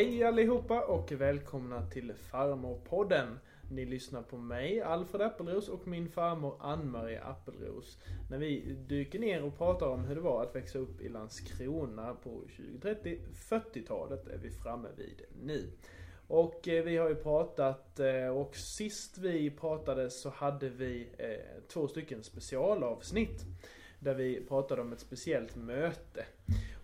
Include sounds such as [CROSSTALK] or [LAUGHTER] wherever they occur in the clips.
Hej allihopa och välkomna till Farmorpodden. Ni lyssnar på mig, Alfred Appelros och min farmor Ann-Marie Appelros. När vi dyker ner och pratar om hur det var att växa upp i Landskrona på 2030-40-talet är vi framme vid nu. Och eh, vi har ju pratat eh, och sist vi pratade så hade vi eh, två stycken specialavsnitt. Där vi pratade om ett speciellt möte.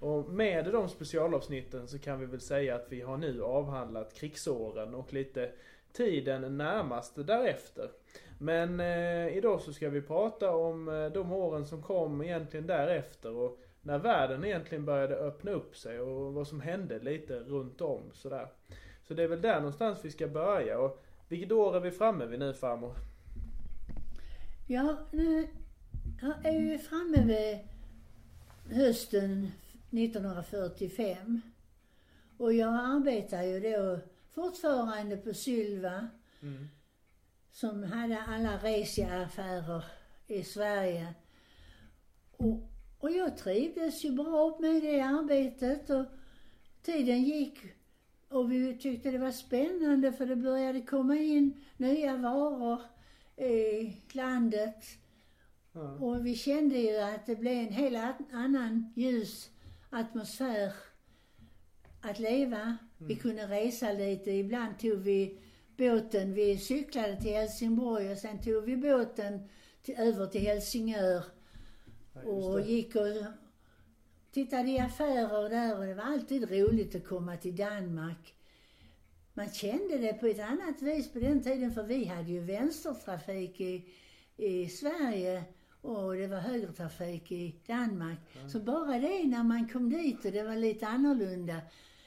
Och med de specialavsnitten så kan vi väl säga att vi har nu avhandlat krigsåren och lite tiden närmast därefter. Men eh, idag så ska vi prata om eh, de åren som kom egentligen därefter och när världen egentligen började öppna upp sig och vad som hände lite runt om sådär. Så det är väl där någonstans vi ska börja och vilket år är vi framme vid nu farmor? Ja, nu är vi framme vid hösten 1945. Och jag arbetar ju då fortfarande på Sylva. Mm. Som hade alla resiaffärer i Sverige. Och, och jag trivdes ju bra med det arbetet och tiden gick och vi tyckte det var spännande för det började komma in nya varor i landet. Ja. Och vi kände ju att det blev en helt annan ljus atmosfär att leva. Vi kunde resa lite. Ibland tog vi båten, vi cyklade till Helsingborg och sen tog vi båten till, över till Helsingör Ja, och gick och tittade i affärer där och det var alltid roligt att komma till Danmark. Man kände det på ett annat vis på den tiden för vi hade ju vänstertrafik i, i Sverige och det var högertrafik i Danmark. Så bara det när man kom dit och det var lite annorlunda,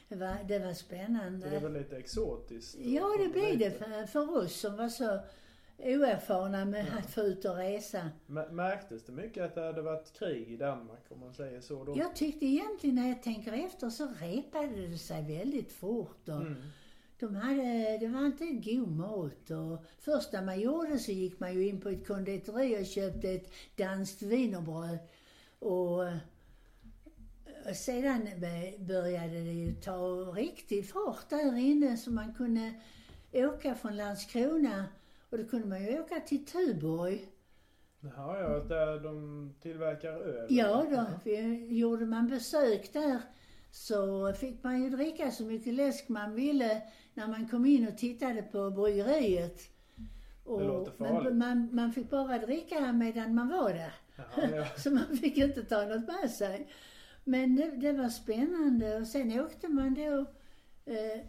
det var, det var spännande. Det väl lite exotiskt? Ja, det blev det för, för oss som var så oerfarna med att få ut och resa. M- Märktes det mycket att det hade varit krig i Danmark om man säger så då? Jag tyckte egentligen när jag tänker efter så repade det sig väldigt fort och Mm. De hade, det var alltid god mat och först när man gjorde så gick man ju in på ett konditori och köpte ett danskt wienerbröd och, och sedan be- började det ju ta riktig fart där inne så man kunde åka från Landskrona och då kunde man ju åka till Tuborg. Jaha, ja, där de tillverkar öl? Ja då, vi, gjorde man besök där så fick man ju dricka så mycket läsk man ville när man kom in och tittade på bryggeriet. Och, Det låter farligt. men man, man fick bara dricka medan man var där. Jaha, ja. [LAUGHS] Så man fick inte ta något med sig. Men det, det var spännande och sen åkte man då, eh,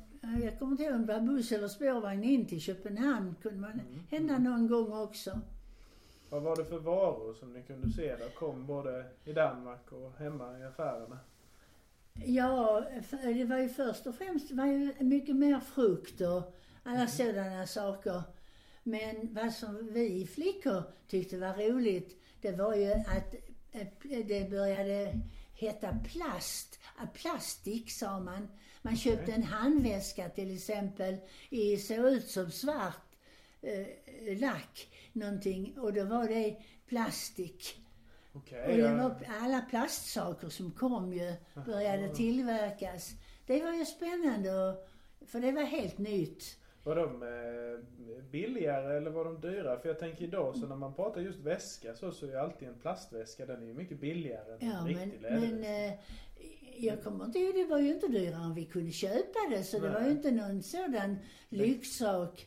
jag kommer inte ihåg om det var buss eller spårvagn in till Köpenhamn. kunde man Mm. hända någon gång också. Vad var det för varor som ni kunde se där kom både i Danmark och hemma i affärerna? Ja, det var ju först och främst det var ju mycket mer frukt och alla sådana saker. Men vad som vi flickor tyckte var roligt, det var ju att eh, det började heta plast. Ah, Plastik sa man. Man köpte en handväska till exempel i, såg ut som svart eh, lack någonting och då var det plastik. Okej, Och det var alla plastsaker som kom ju, började tillverkas. Det var ju spännande för det var helt nytt. Var de eh, billigare eller var de dyrare? För jag tänker idag så när man pratar just väska så, så är alltid en plastväska, den är ju mycket billigare än Ja, en men, riktig men läderväska. eh, jag kommer inte ihåg, det var ju inte dyrare än vi kunde köpa det, så det Nej. var ju inte någon sådan lyxsak.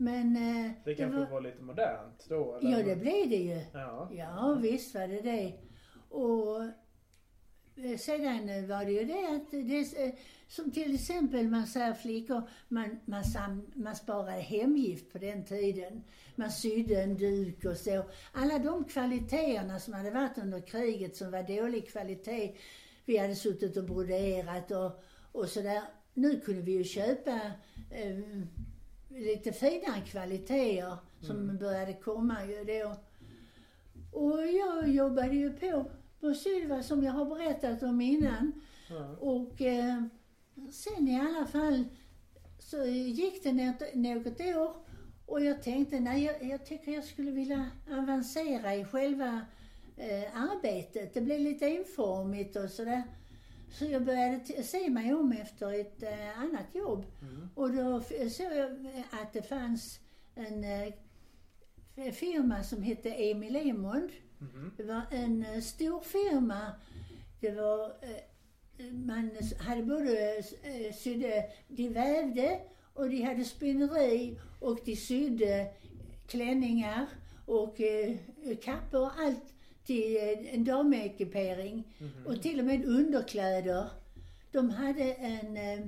Men eh, det kanske var, var... lite modernt då? Eller? ja det blev det ju. Ja. Ja, visst var det det. Och eh, sedan var det ju det att, det, eh, som till exempel man säger flickor, man, man, sam, man sparade hemgift på den tiden. Man sydde en duk och så. Alla de kvaliteterna som hade varit under kriget som var dålig kvalitet. Vi hade suttit och broderat och, och sådär. Nu kunde vi ju köpa eh, lite finare kvaliteter som började komma ju då. Och jag jobbade ju på på Sylva som jag har berättat om innan. Ja. Och eh, sen i alla fall så gick det något, något år och jag tänkte, nej jag, jag tycker jag skulle vilja avancera i själva eh, arbetet. Det blev lite enformigt och sådär. Så jag började se mig om efter ett eh, annat jobb. Mm. Och då såg jag eh, att det fanns en eh, firma som hette Emil Emond. Mhm. Det var en eh, stor firma. Det var, eh, man hade både eh, sydde, de vävde och de hade spinneri och de sydde klänningar och kappor, allt till eh, en damekipering Mhm. och till och med underkläder. De hade en eh,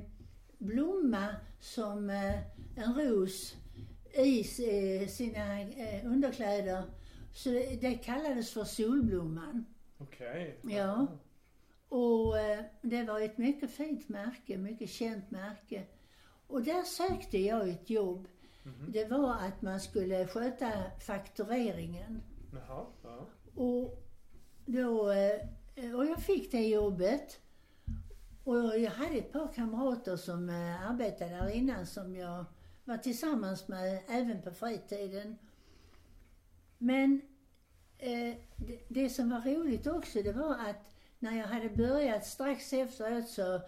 blomma som eh, en ros i eh, sina eh, underkläder. Så det, det kallades för solblomman. Okej. Ja. Och eh, det var ett mycket fint märke, mycket känt märke. Och där sökte jag ett jobb. Mhm. Det var att man skulle sköta faktureringen. Jaha. Ja. Och då, eh, och jag fick det jobbet. Och jag hade ett par kamrater som eh, arbetade där innan som jag var tillsammans med även på fritiden. Men eh, det, det som var roligt också det var att när jag hade börjat strax efteråt så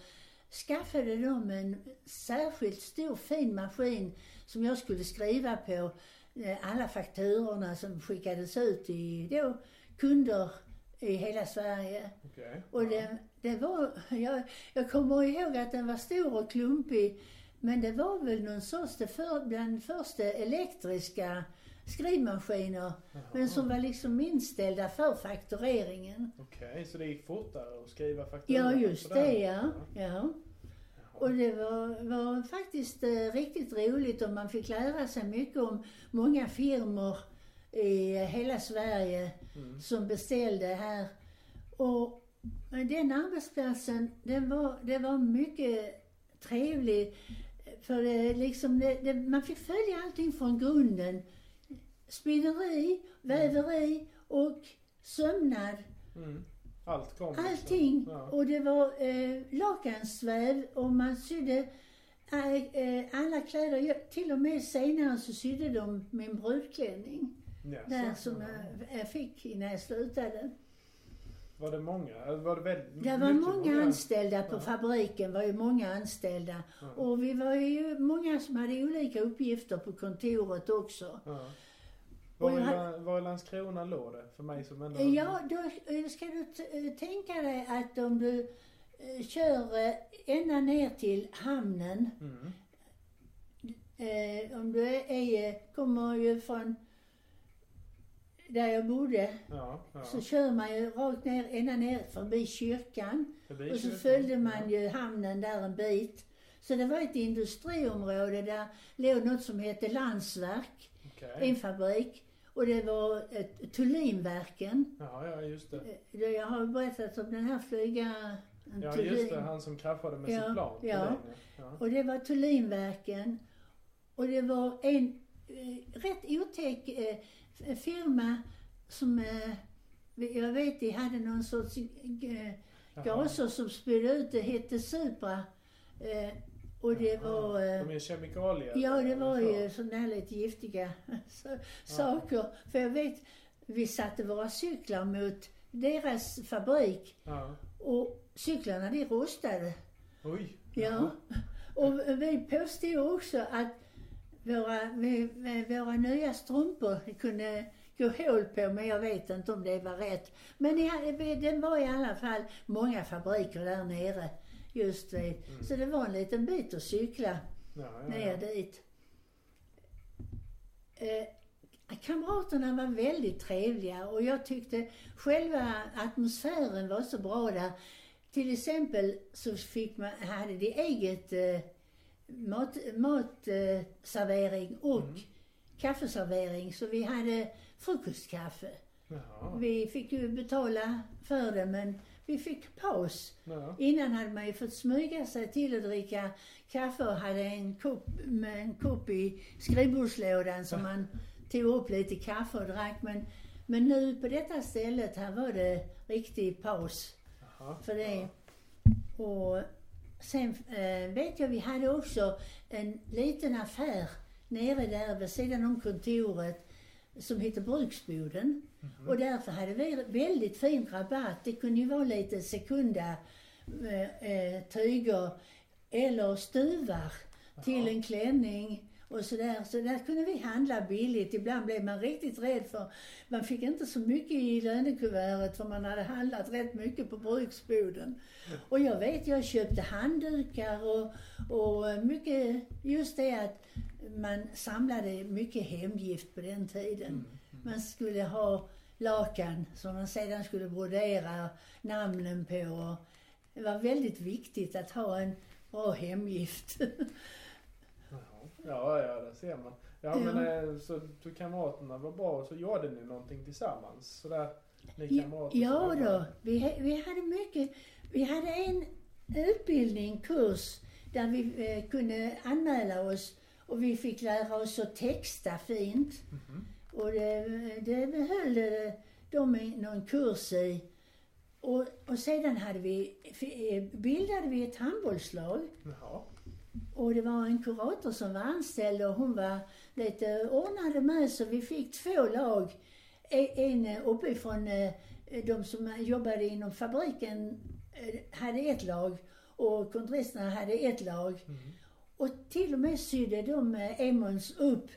skaffade de en särskilt stor fin maskin som jag skulle skriva på eh, alla fakturorna som skickades ut i då kunder i hela Sverige. Okej. Och det, det var, jag, jag kommer ihåg att den var stor och klumpig, men det var väl någon sorts, det för, bland första elektriska skrivmaskiner, Jaha. men som var liksom inställda för faktureringen. Okej, så det gick fortare att skriva fakturor? Ja, just den? det ja. ja. Jaha. Och det var, var faktiskt eh, riktigt roligt och man fick lära sig mycket om många firmor i hela Sverige Mm. som beställde här. Och den arbetsplatsen, den var, det var mycket trevlig. För det, liksom, det, det, man fick följa allting från grunden. Spinneri, väveri och sömnad. Mm. Allt kom liksom. Allting. Ja. Och det var eh, lakansväv och man sydde eh, eh, alla kläder. Jag, till och med senare så sydde de min brudklänning. Där som ja. jag, jag fick innan jag slutade. Var det många? Var det väldigt Det var många anställda på Ja. fabriken, var ju många anställda. Ja. Och vi var ju många som hade olika uppgifter på kontoret också. Ja. Var, i, hade- var i Landskrona låg det? För mig som ändå... Ja, då eh, ska du eh, tänka dig att om du eh, kör ända ner till hamnen, Mm. eh, om du är, kommer ju från där jag bodde, Ja, ja. så kör man ju rakt ner, ända ner förbi kyrkan. Förbi Och så kyrkan. följde man ju hamnen där en bit. Så det var ett industriområde där låg något som hette Landsverk, Okej. en fabrik. Och det var ett, Tullinverken. Ja, ja, just det. Eh, Jag har berättat om den här flygaren. Ja, just det. Han som kraschade med Ja, sitt plan. ja. Thulin, ja. Och det var Tullinverken. Och det var en eh, rätt otäck eh, firma som, eh, jag vet de hade någon sorts eh, gaser som spydde ut, det hette Supra. Eh, och det var... De är kemikalier? ja, det var ju så. sådana här lite giftiga [LAUGHS] saker. För jag vet, vi satte våra cyklar mot deras fabrik Ja. och cyklarna de rostade. Oj. Ja. Och vi påstod också att våra, vi, våra nya strumpor kunde gå hål på, men jag vet inte om det var rätt. Men det var i alla fall många fabriker där nere. Just det. Så det var en liten bit att cykla Ja, ja, ner ja. dit. Eh, kamraterna var väldigt trevliga och jag tyckte själva atmosfären var så bra där. Till exempel så fick man, hade de eget eh, mat, matservering servering och Mm. kaffeservering så vi hade frukostkaffe. Jaha. Vi fick ju betala för det men vi fick paus. Ja. Innan hade man ju fått smyga sig till att dricka kaffe och hade en kopp, med en kopp i skrivbordslådan som man tog upp lite kaffe och drack. Men, men nu på detta stället här var det riktig paus Jaha. för det. Och sen eh, vet jag vi hade också en liten affär nere där vid sidan om kontoret som heter Bruksboden. Mhm. Och därför hade vi väldigt fin rabatt. Det kunde ju vara lite sekunda eh, eh, tyger eller stuvar till en klänning och sådär. Så där kunde vi handla billigt. Ibland blev man riktigt rädd för man fick inte så mycket i lönekuvertet för man hade handlat rätt mycket på bruksboden. Och jag vet, jag köpte handdukar och, och mycket, just det att man samlade mycket hemgift på den tiden. Man skulle ha lakan som man sedan skulle brodera namnen på. Det var väldigt viktigt att ha en bra hemgift. [LAUGHS] Ja, ja, där ser man. Ja, Ja. men eh, så, kamraterna var bra och så gjorde ni någonting tillsammans? Sådär, ni kamrater? Ja som då, vi, vi hade mycket. Vi hade en utbildning, kurs, där vi eh, kunde anmäla oss och vi fick lära oss att texta fint. Mhm. Och det, det behöll eh, de någon kurs i. Och, och sedan hade vi, eh, bildade vi ett handbollslag. Jaha. Och det var en kurator som var anställd och hon var lite ordnade med så vi fick två lag. E- En eh, uppifrån, eh, de som jobbade inom fabriken eh, hade ett lag och kontoristerna hade ett lag. Mm. Och till och med sydde de Emons upp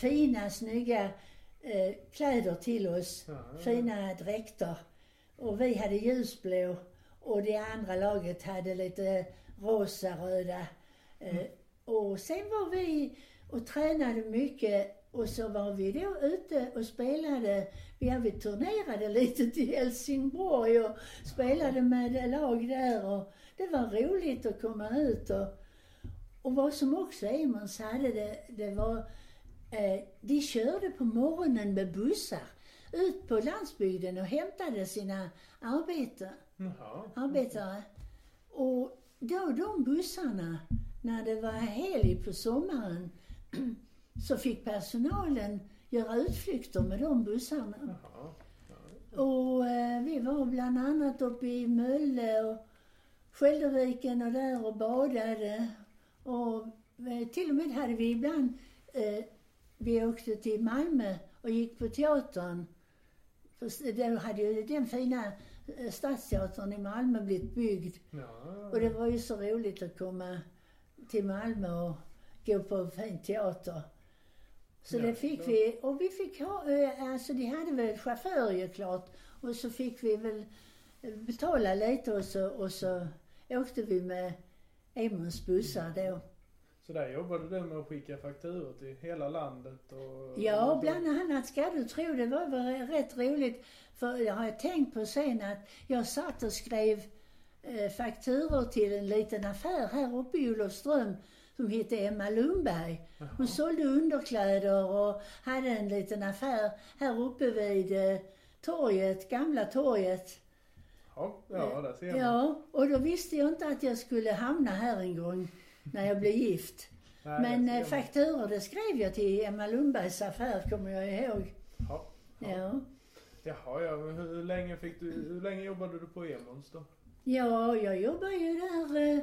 fina, snygga kläder till oss. Ja, ja. Fina dräkter. Och vi hade ljusblå och det andra laget hade lite rosa-röda. Eh, och sen var vi och tränade mycket och så var vi då ute och spelade. Ja, vi turnerade lite till Helsingborg och spelade med lag där och det var roligt att komma ut och, och vad som också Emons hade, det, det var, eh, de körde på morgonen med bussar ut på landsbygden och hämtade sina arbeten Jaha. arbetare. Och då de bussarna, när det var helg på sommaren, så fick personalen göra utflykter med de bussarna. Jaha. Och eh, vi var bland annat uppe i Mölle och Skälderviken och där och badade. Och eh, till och med hade vi ibland, eh, vi åkte till Malmö och gick på teatern. För då hade ju den fina eh, Stadsteatern i Malmö blivit byggd. Ja. Och det var ju så roligt att komma till Malmö och gå på fin teater. Så Ja, det fick ja. vi. Och vi fick ha, eh, alltså de hade väl chaufför ju klart. Och så fick vi väl eh, betala lite och så, och så åkte vi med Emons bussar då. Så där jobbade du med att skicka fakturor till hela landet och... Ja, bland annat ska du tro. Det var väl rätt roligt. För jag har tänkt på sen att jag satt och skrev fakturor till en liten affär här uppe i Olofström som hette Emma Lundberg. Hon Jaha. sålde underkläder och hade en liten affär här uppe vid eh, torget, gamla torget. Ja, ja, där ser man. Ja, och då visste jag inte att jag skulle hamna här en gång när jag blev gift. [LAUGHS] Nej, Men eh, fakturor det skrev jag till Emma Lundbergs affär kommer jag ihåg. Ja. Ja. Jaha, ja. Hur länge fick du... Hur länge jobbade du på Emons då? Ja, jag jobbade ju där eh,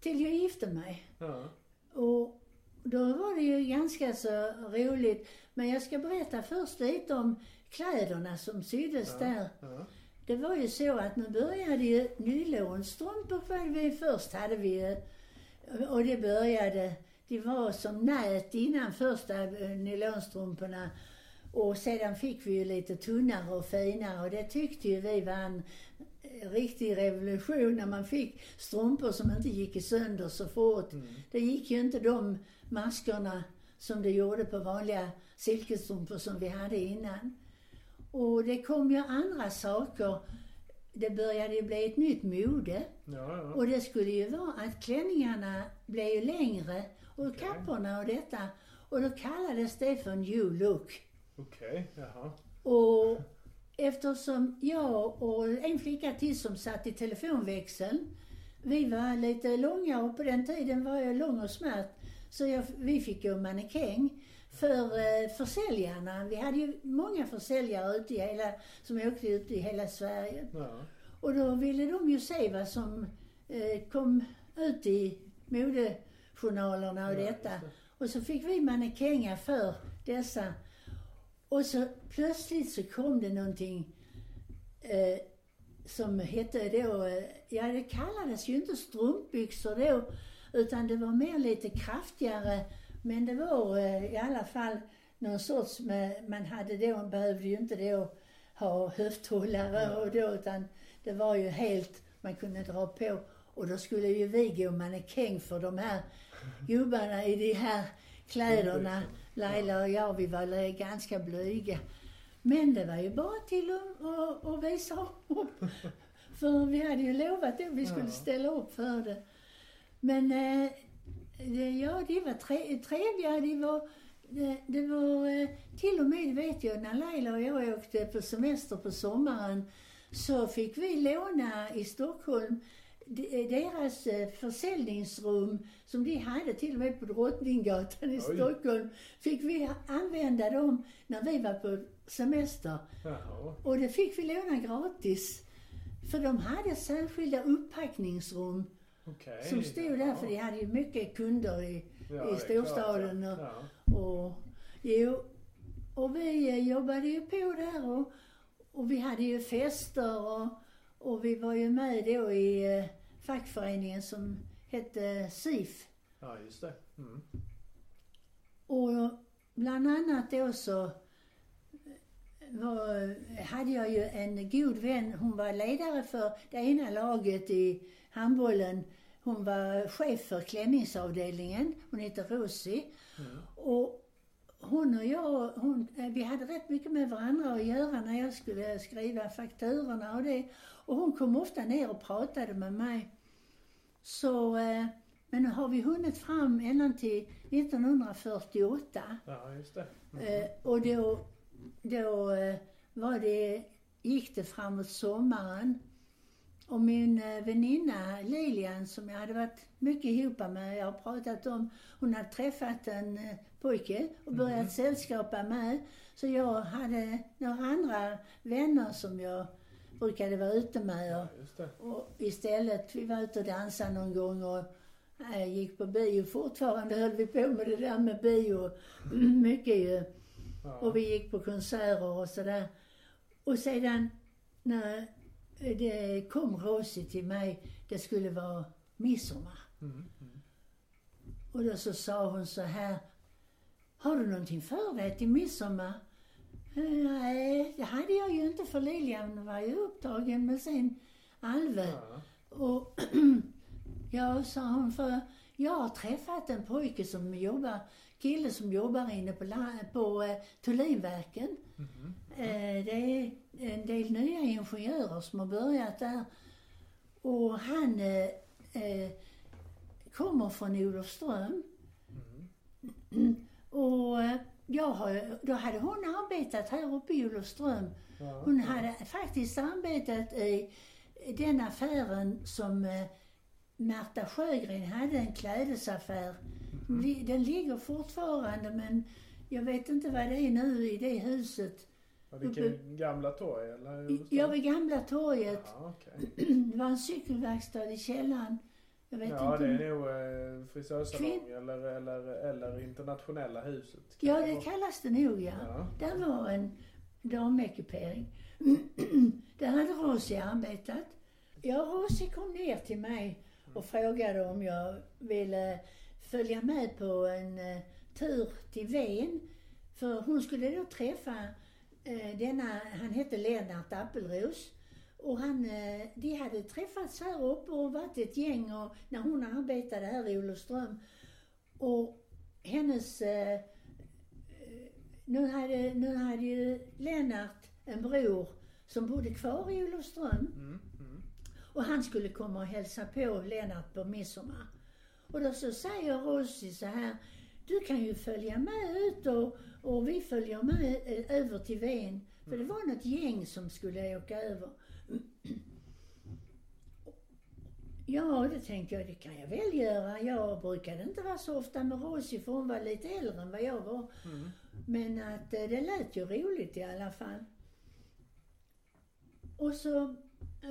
till jag gifte mig. Ja. Och då var det ju ganska så roligt. Men jag ska berätta först lite om kläderna som syddes Ja. där. Ja. Det var ju så att nu började ju nylonstrumpor var vi först hade vi ju. Och det började, det var som nät innan första eh, nylonstrumporna. Och sedan fick vi ju lite tunnare och finare och det tyckte ju vi var en riktig revolution när man fick strumpor som inte gick sönder så fort. Mm. Det gick ju inte de maskerna som det gjorde på vanliga silkesstrumpor som vi hade innan. Och det kom ju andra saker. Det började ju bli ett nytt mode. Ja, ja. Och det skulle ju vara att klänningarna blev ju längre och Okej. kapporna och detta. Och då kallades det för new look. Okej, jaha. Och eftersom jag och en flicka till som satt i telefonväxeln, vi var lite långa och på den tiden var jag lång och smärt. Så jag, vi fick gå mannekäng för eh, försäljarna. Vi hade ju många försäljare ute i hela, som åkte ut i hela Sverige. Ja. Och då ville de ju se vad som eh, kom ut i modejournalerna och Ja, detta. Och så fick vi mannekänga för dessa. Och så plötsligt så kom det någonting eh, som hette då, eh, ja det kallades ju inte strumpbyxor då, utan det var mer lite kraftigare. Men det var eh, i alla fall någon sorts, med, man hade då, behövde ju inte då ha höfthållare och då, utan det var ju helt, man kunde dra på. Och då skulle ju vi gå mannekäng för de här gubbarna i de här kläderna. Laila och jag, vi var ganska blyga. Men det var ju bara till att, visa upp. [LAUGHS] För vi hade ju lovat att vi skulle ställa upp för det. Men eh, ja, de var tre, trevliga. De var, det, det var eh, till och med, vet jag, när Laila och jag åkte på semester på sommaren så fick vi låna i Stockholm deras eh, försäljningsrum som de hade till och med på Drottninggatan i Oj. Stockholm, fick vi använda dem när vi var på semester. Jaha. Och det fick vi låna gratis. För de hade särskilda upppackningsrum okay. som stod där, för de hade ju mycket kunder i, ja, i storstaden. Och, ja. och, jo, och vi eh, jobbade ju på där och, och vi hade ju fester och, och vi var ju med då i eh, fackföreningen som hette SIF. Ja, just det. Mm. Och bland annat då så var, hade jag ju en god vän, hon var ledare för det ena laget i handbollen. Hon var chef för klänningsavdelningen, hon heter Rosie. Mm. Och hon och jag, hon, vi hade rätt mycket med varandra att göra när jag skulle skriva fakturorna och det. Och hon kom ofta ner och pratade med mig. Så, eh, men nu har vi hunnit fram ända till 1948. Ja, just det. Mm. Och då då eh, var det, gick det framåt sommaren. Och min eh, väninna Lilian som jag hade varit mycket ihop med, jag har pratat om, hon hade träffat en eh, pojke och börjat mm. sällskapa med. Så jag hade några andra vänner som jag brukade vara ute med. Och, ja, och istället, vi var ute och dansade någon gång och jag gick på bio. Fortfarande höll vi på med det där med bio. [CLEARS THROAT] Mycket ju. Och vi gick på konserter och sådär. Och sedan när det kom Rosie till mig, det skulle vara midsommar. Mm, mm. Och då så sa hon så här, har du någonting för dig till midsommar? Nej, det hade jag ju inte för Lilian var ju upptagen med sin Alve. Ja. Och [CLEARS THROAT] ja, sa hon, för jag har träffat en pojke som jobbar kille som jobbar inne på, på eh, Tullinverken. Mm -hmm. eh, det är en del nya ingenjörer som har börjat där. Och han eh, eh kommer från Olofström. Mm. och eh, jag har, då hade hon arbetat här uppe i Olofström. Hon hade faktiskt arbetat i den affären som eh, Märta Sjögren hade, en klädesaffär Mm. Den ligger fortfarande men jag vet inte vad det är nu i det huset. Uppe, Gamla torg eller? Ja, vid Gamla torget. Ja, okay. [CLEARS THROAT] Det var en cykelverkstad i källaren. Jag vet ja, inte. det är nog eh, frisörsalong Kvin... eller, eller, eller internationella huset. Ja, det kallas det nog ja. ja. Där var en damekipering. [CLEARS THROAT] Där hade Rosie arbetat. Ja, Rosie kom ner till mig och frågade om jag ville följa med på en eh, tur till Ven. För hon skulle då träffa eh, denna, han hette Lennart Appelros. Och han, eh, de hade träffats här uppe och varit ett gäng och, när hon arbetade här i Olofström. Och hennes, eh, eh, nu hade, nu hade ju Lennart en bror som bodde kvar i Olofström. Mm, mm. Och han skulle komma och hälsa på Lennart på midsommar. Och då så säger Rosie så här, du kan ju följa med ut och, och vi följer med eh, över till Ven. För det var något gäng som skulle åka över. Ja, det tänkte jag, det kan jag väl göra. Jag brukade inte vara så ofta med Rosie för hon var lite äldre än vad jag var. Mm. Men att eh, det lät ju roligt i alla fall. Och så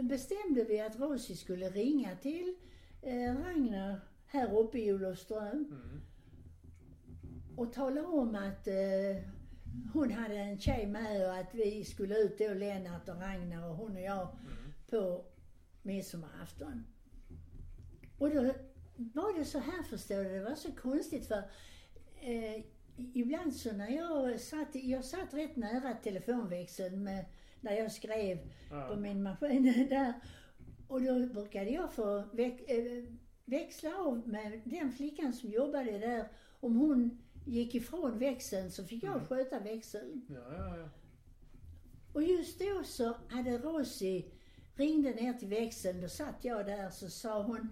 bestämde vi att Rosie skulle ringa till eh, Ragnar här uppe i Olofström. Mm. Och tala om att eh, hon hade en tjej med och att vi skulle ut då, Lennart och Ragnar och hon och jag, mm. på midsommarafton. Och då var det så här förstår du, det var så konstigt för eh, ibland så när jag satt, jag satt rätt nära telefonväxeln med, när jag skrev Ja. på min maskin [LAUGHS] där. Och då brukade jag få väx, eh, växla av med den flickan som jobbade där. Om hon gick ifrån växeln så fick jag Mm. sköta växeln. Ja, ja, ja. Och just då så hade Rosie ringde ner till växeln, då satt jag där så sa hon,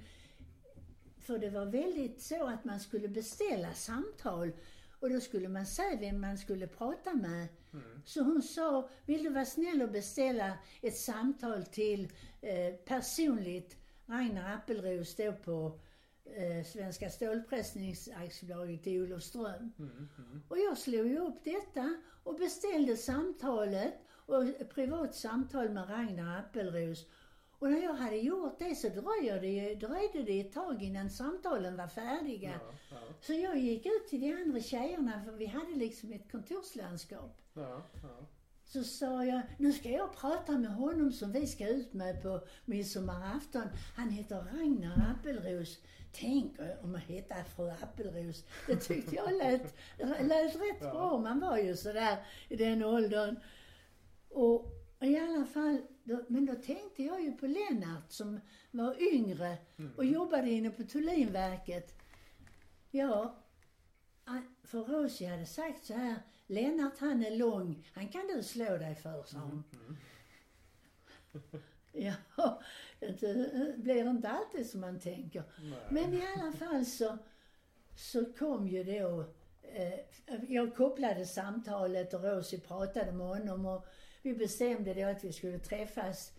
för det var väldigt så att man skulle beställa samtal och då skulle man säga vem man skulle prata med. Mm. Så hon sa, vill du vara snäll och beställa ett samtal till eh, personligt Ragnar Appelros då på eh, Svenska Stålpressningsaktiebolaget i Olofström. Mm, mm. Och jag slog ju upp detta och beställde samtalet och ett privat samtal med Ragnar Appelros. Och när jag hade gjort det så dröjde det, dröjde det ett tag innan samtalen var färdiga. Ja, ja, Så jag gick ut till de andra tjejerna, för vi hade liksom ett kontorslandskap. ja. Så sa jag, nu ska jag prata med honom som vi ska ut med på midsommarafton. Han heter Ragnar Appelros. Tänk om han hette fru Appelros. Det tyckte jag lät, lät rätt Ja. bra. Man var ju sådär i den åldern. Och i alla fall, då, men då tänkte jag ju på Lennart som var yngre och jobbade inne på Tullinverket. Ja, För Rosie hade sagt så här, Lennart han är lång, han kan du slå dig för, sa hon. Ja, det blir inte alltid som man tänker. Nej. Men i alla fall så, så kom ju då, eh, jag kopplade samtalet och Rosie pratade med honom och vi bestämde då att vi skulle träffas,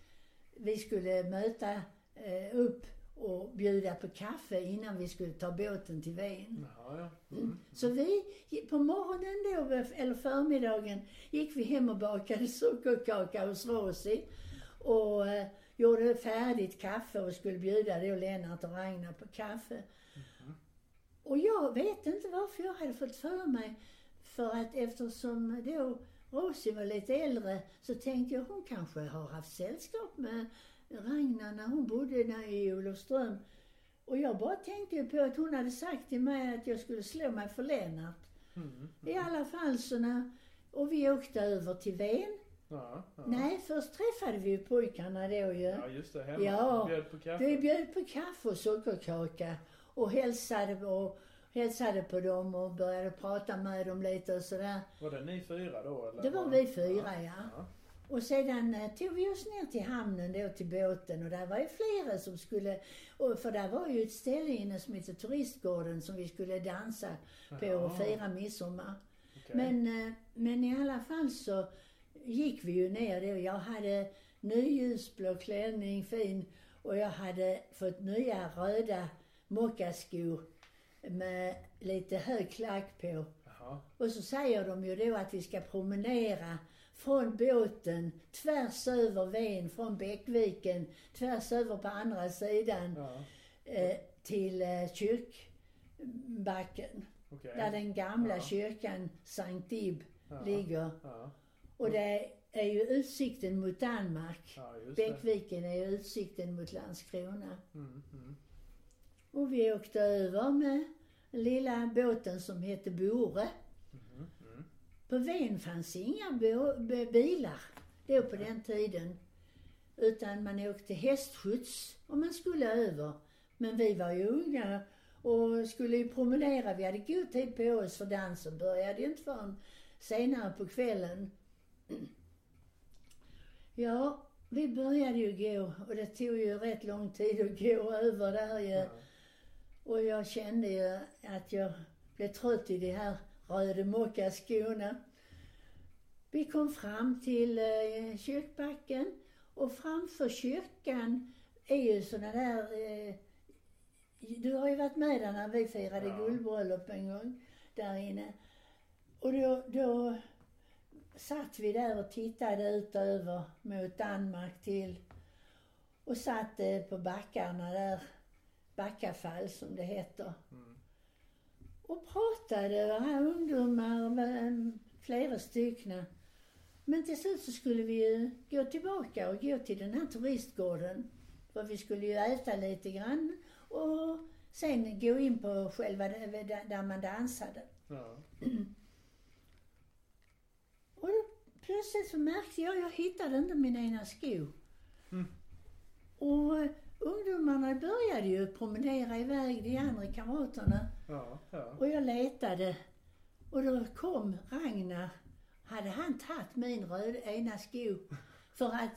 vi skulle möta eh, upp och bjuda på kaffe innan vi skulle ta båten till Ven. Ja, ja. Mm. Så vi, på morgonen då, eller förmiddagen, gick vi hem och bakade sockerkaka hos Rosie. Och eh, gjorde färdigt kaffe och skulle bjuda då Lennart och Ragnar på kaffe. Och jag vet inte varför jag hade fått för mig, för att eftersom då Rosie var lite äldre så tänkte jag hon kanske har haft sällskap med Ragnar när hon bodde där i Olofström. Och jag bara tänkte på att hon hade sagt till mig att jag skulle slå mig för Lennart. Mm. I alla fall så när, och vi åkte över till Ven. Ja, ja. Nej, först träffade vi ju pojkarna då ju. Ja, just det. Hemma. Ja. Bjöd på kaffe. Vi bjöd på kaffe och sockerkaka och hälsade på, hälsade på dem och började prata med dem lite och sådär. Var det ni fyra då eller? Det var vi fyra, ja. ja. Och sedan eh, tog vi oss ner till hamnen då till båten och där var ju flera som skulle, och för där var ju ett ställe inne som heter Turistgården som vi skulle dansa på Jaha. och fira midsommar. Okej. Men, eh, men i alla fall så gick vi ju ner då. Jag hade ny ljusblå klänning, fin, och jag hade fått nya röda mockaskor med lite hög klack på. Jaha. Och så säger de ju då att vi ska promenera från båten tvärs över Ven, från Bäckviken, tvärs över på andra sidan Ja, eh, till eh, kyrkbacken. okej. Där den gamla Ja. kyrkan Sankt Ib Ja. ligger. Och det är ju utsikten mot Danmark. ja just. Bäckviken är ju utsikten mot Landskrona. Mm, mm. Och vi åkte över med lilla båten som hette Bore. Mhm, mm. På Ven fanns inga bilar då på den tiden. Utan man åkte hästskjuts om man skulle över. Men vi var ju unga och skulle ju promenera. Vi hade god tid på oss för dansen började ju inte förrän senare på kvällen. Ja, vi började ju gå och det tog ju rätt lång tid att gå över där ju. Ja. Och jag kände ju att jag blev trött i de här röda mockaskorna. Vi kom fram till eh, kyrkbacken och framför kyrkan är ju såna där... Eh, du har ju varit med där när vi firade Ja. guldbröllop en gång där inne. Och då, då satt vi där och tittade ut över mot Danmark till och satt eh, på backarna där, Backafall som det heter. Mm. Och pratade, här ungdomar, eh, flera stycken. Men till slut så skulle vi ju gå tillbaka och gå till den här turistgården. För vi skulle ju äta lite grann och sen gå in på själva där man dansade. Ja. [CLEARS THROAT] Och då plötsligt så märkte jag, jag hittade inte min ena sko. Mm. Och eh, ungdomarna började ju promenera iväg, de andra kamraterna. Ja. Ja. Och jag letade. Och då kom Ragnar. Hade han tagit min röda ena sko? [LAUGHS] För att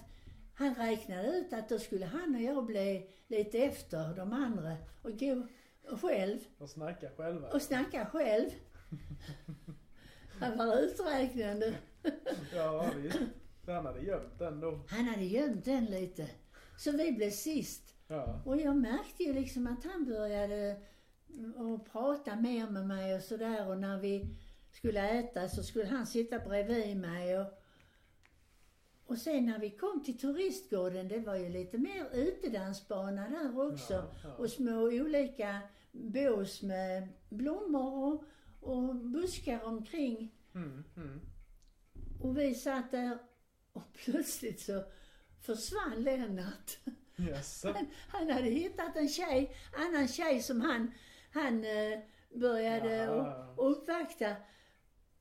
han räknade ut att då skulle han och jag bli lite efter de andra och gå själv Och snacka själva. och snacka själv. [LAUGHS] Han var uträknande. Ja, visst. Han hade gömt den då. Han hade gömt den lite. Så vi blev sist. Ja. Och jag märkte ju liksom att han började mm, att prata mer med mig och sådär och när vi skulle äta så skulle han sitta bredvid mig och och sen när vi kom till turistgården, det var ju lite mer utedansbana där också. Ja, ja. Och små olika bås med blommor och, och buskar omkring. Mm, mm. Och vi satt där och plötsligt så försvann Lennart. Jaså? Han, han hade hittat en tjej, annan tjej som han, han eh, började Ja. och, och uppvakta.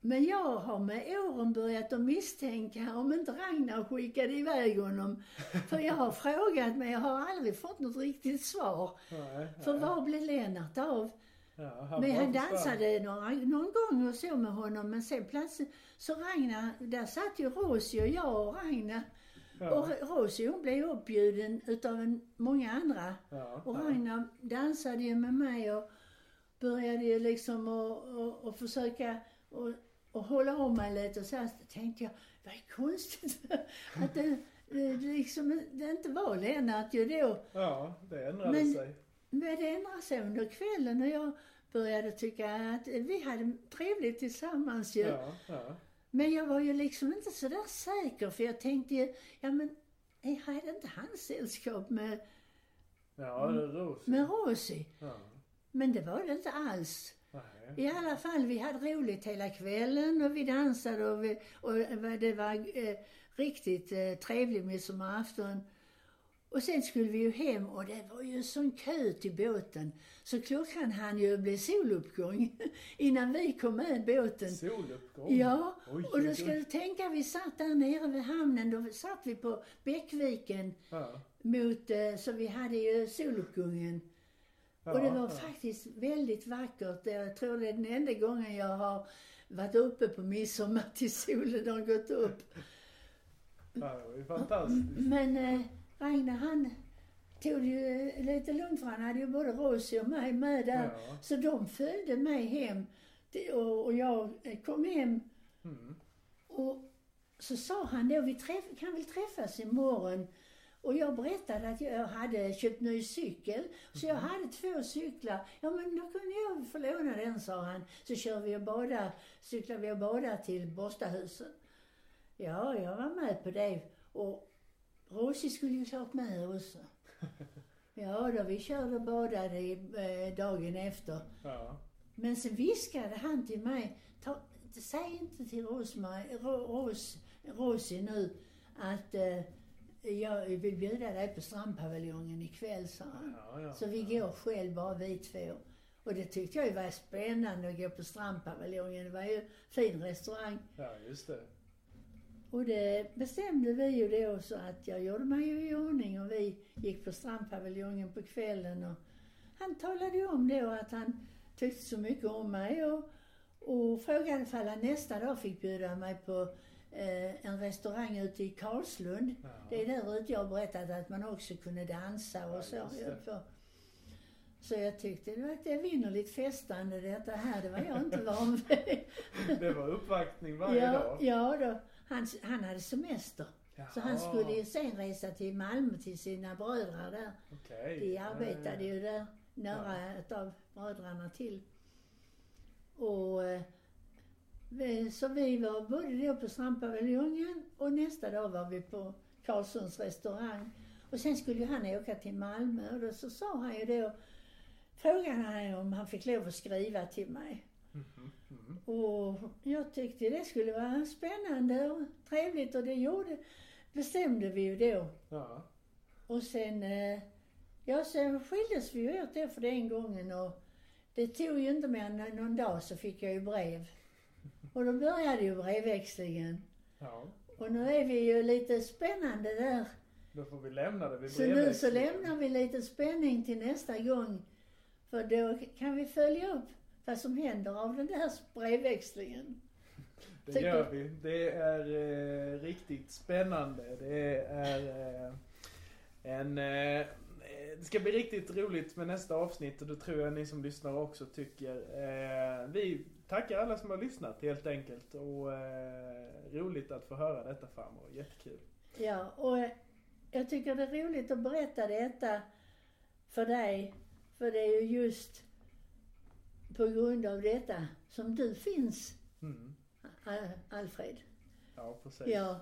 Men jag har med åren börjat att misstänka om inte Ragnar skickade iväg honom. För jag har frågat men jag har aldrig fått något riktigt svar. Nej, För nej. var blev Lennart av? Ja, Men han försvann. dansade några, någon gång och så med honom men sen plötsligt så Ragnar, där satt ju Rosie och jag och Ragnar. Ja. Och Rosie hon blev uppbjuden utav en, många andra. Ja, Och. Ragnar dansade ju med mig och började ju liksom att och, och försöka och, och hålla om mig lite och så här tänkte jag, vad är konstigt [LAUGHS] att det, det liksom det inte var Lennart ju då. Ja, det ändrade Men- sig. Men det ändrade sig under kvällen och jag började tycka att vi hade trevligt tillsammans ju. Ja, ja. Men jag var ju liksom inte så där säker för jag tänkte ju, ja men jag hade inte han sällskap med, Ja, är Rosie. med Rosie? Ja. Men det var det inte alls. Nej. I alla fall, vi hade roligt hela kvällen och vi dansade och, vi, och det var eh, riktigt eh, trevlig midsommarafton. Och sen skulle vi ju hem och det var ju sån kö till båten. Så klockan hann ju bli soluppgång [LAUGHS] innan vi kom med båten. Soluppgång. Ja, Oj, och då ska oj. du tänka, vi satt där nere vid hamnen, då satt vi på Bäckviken Ja. mot, eh, så vi hade ju soluppgången. Ja, Och det var ja. faktiskt väldigt vackert. Jag tror det är den enda gången jag har varit uppe på midsommar till solen har gått upp. Ja, det var ju fantastiskt. Men eh, Ragnar han tog det ju lite lugnt för han hade ju både Rosie och mig med där. Ja. Så de följde mig hem. Och, jag eh, kom hem Mm. och så sa han då, vi träff, kan väl träffas imorgon? Och jag berättade att jag hade köpt ny cykel. Så jag hade två cyklar. Ja men då kunde jag få låna den sa han. Så kör vi och badar, cyklar vi och badar till Borstahusen. Ja, jag var med på det. Och Rosie skulle ju klart med också. [LAUGHS] Ja då, vi körde och badade i, eh, dagen efter. Ja. Men så viskade han till mig, ta, säg inte till Rosmarie, Ro, Ros, Rosie nu att eh, jag vill bjuda dig på strandpaviljongen ikväll, sa han. Ja, ja. Så vi går själv, bara vi två. Och det tyckte jag ju var spännande att gå på strandpaviljongen. Det var ju fin restaurang. Ja, just det. Och det bestämde vi ju då så att jag gjorde mig ju i ordning och vi gick på strandpaviljongen på kvällen och han talade ju om då att han tyckte så mycket om mig och, och frågade ifall han nästa dag fick bjuda mig på eh, en restaurang ute i Karlslund. Ja. Det är där ute jag berättat att man också kunde dansa och Ja, så. För, så jag tyckte det var ett evinnerligt festande detta här, det var jag inte van vid. [LAUGHS] Det var uppvaktning varje ja, dag. ja då. Han, han hade semester. Så han Jaha, skulle ju sen resa till Malmö till sina bröder där. Okej. De Ja, arbetade ja, ju där, nära ett av bröderna till. Och eh, vi- så vi var både då på strandpaviljongen och nästa dag var vi på Karlssons restaurang. Och sen skulle ju han åka till Malmö och då så sa han ju då, frågade han om han fick lov att skriva till mig. Mhm, mhm. Och jag tyckte det skulle vara spännande och trevligt och det gjorde, bestämde vi ju då. Ja. Och sen, eh, ja sen skildes vi ju åt efter den gången och det tog ju inte mer än någon dag så fick jag ju brev. Och då började ju brevväxlingen. Ja. Och nu är vi ju lite spännande där. Då får vi lämna det vid Så nu så lämnar vi lite spänning till nästa gång. För då kan vi följa upp vad som händer av den där brevväxlingen. Det Tycker- gör vi. Det är eh, riktigt spännande. Det är eh, en... Eh, det ska bli riktigt roligt med nästa avsnitt och det tror jag ni som lyssnar också tycker. Eh, vi tackar alla som har lyssnat helt enkelt och eh, roligt att få höra detta farmor. Jättekul. Ja, och jag tycker det är roligt att berätta detta för dig. För det är ju just på grund av detta som du finns, Mm. Al- Alfred. Ja, precis. Ja,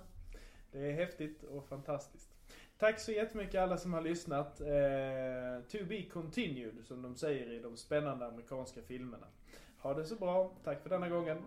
Det är häftigt och fantastiskt. Tack så jättemycket alla som har lyssnat. Eh, to be continued, som de säger i de spännande amerikanska filmerna. Ha det så bra. Tack för denna gången.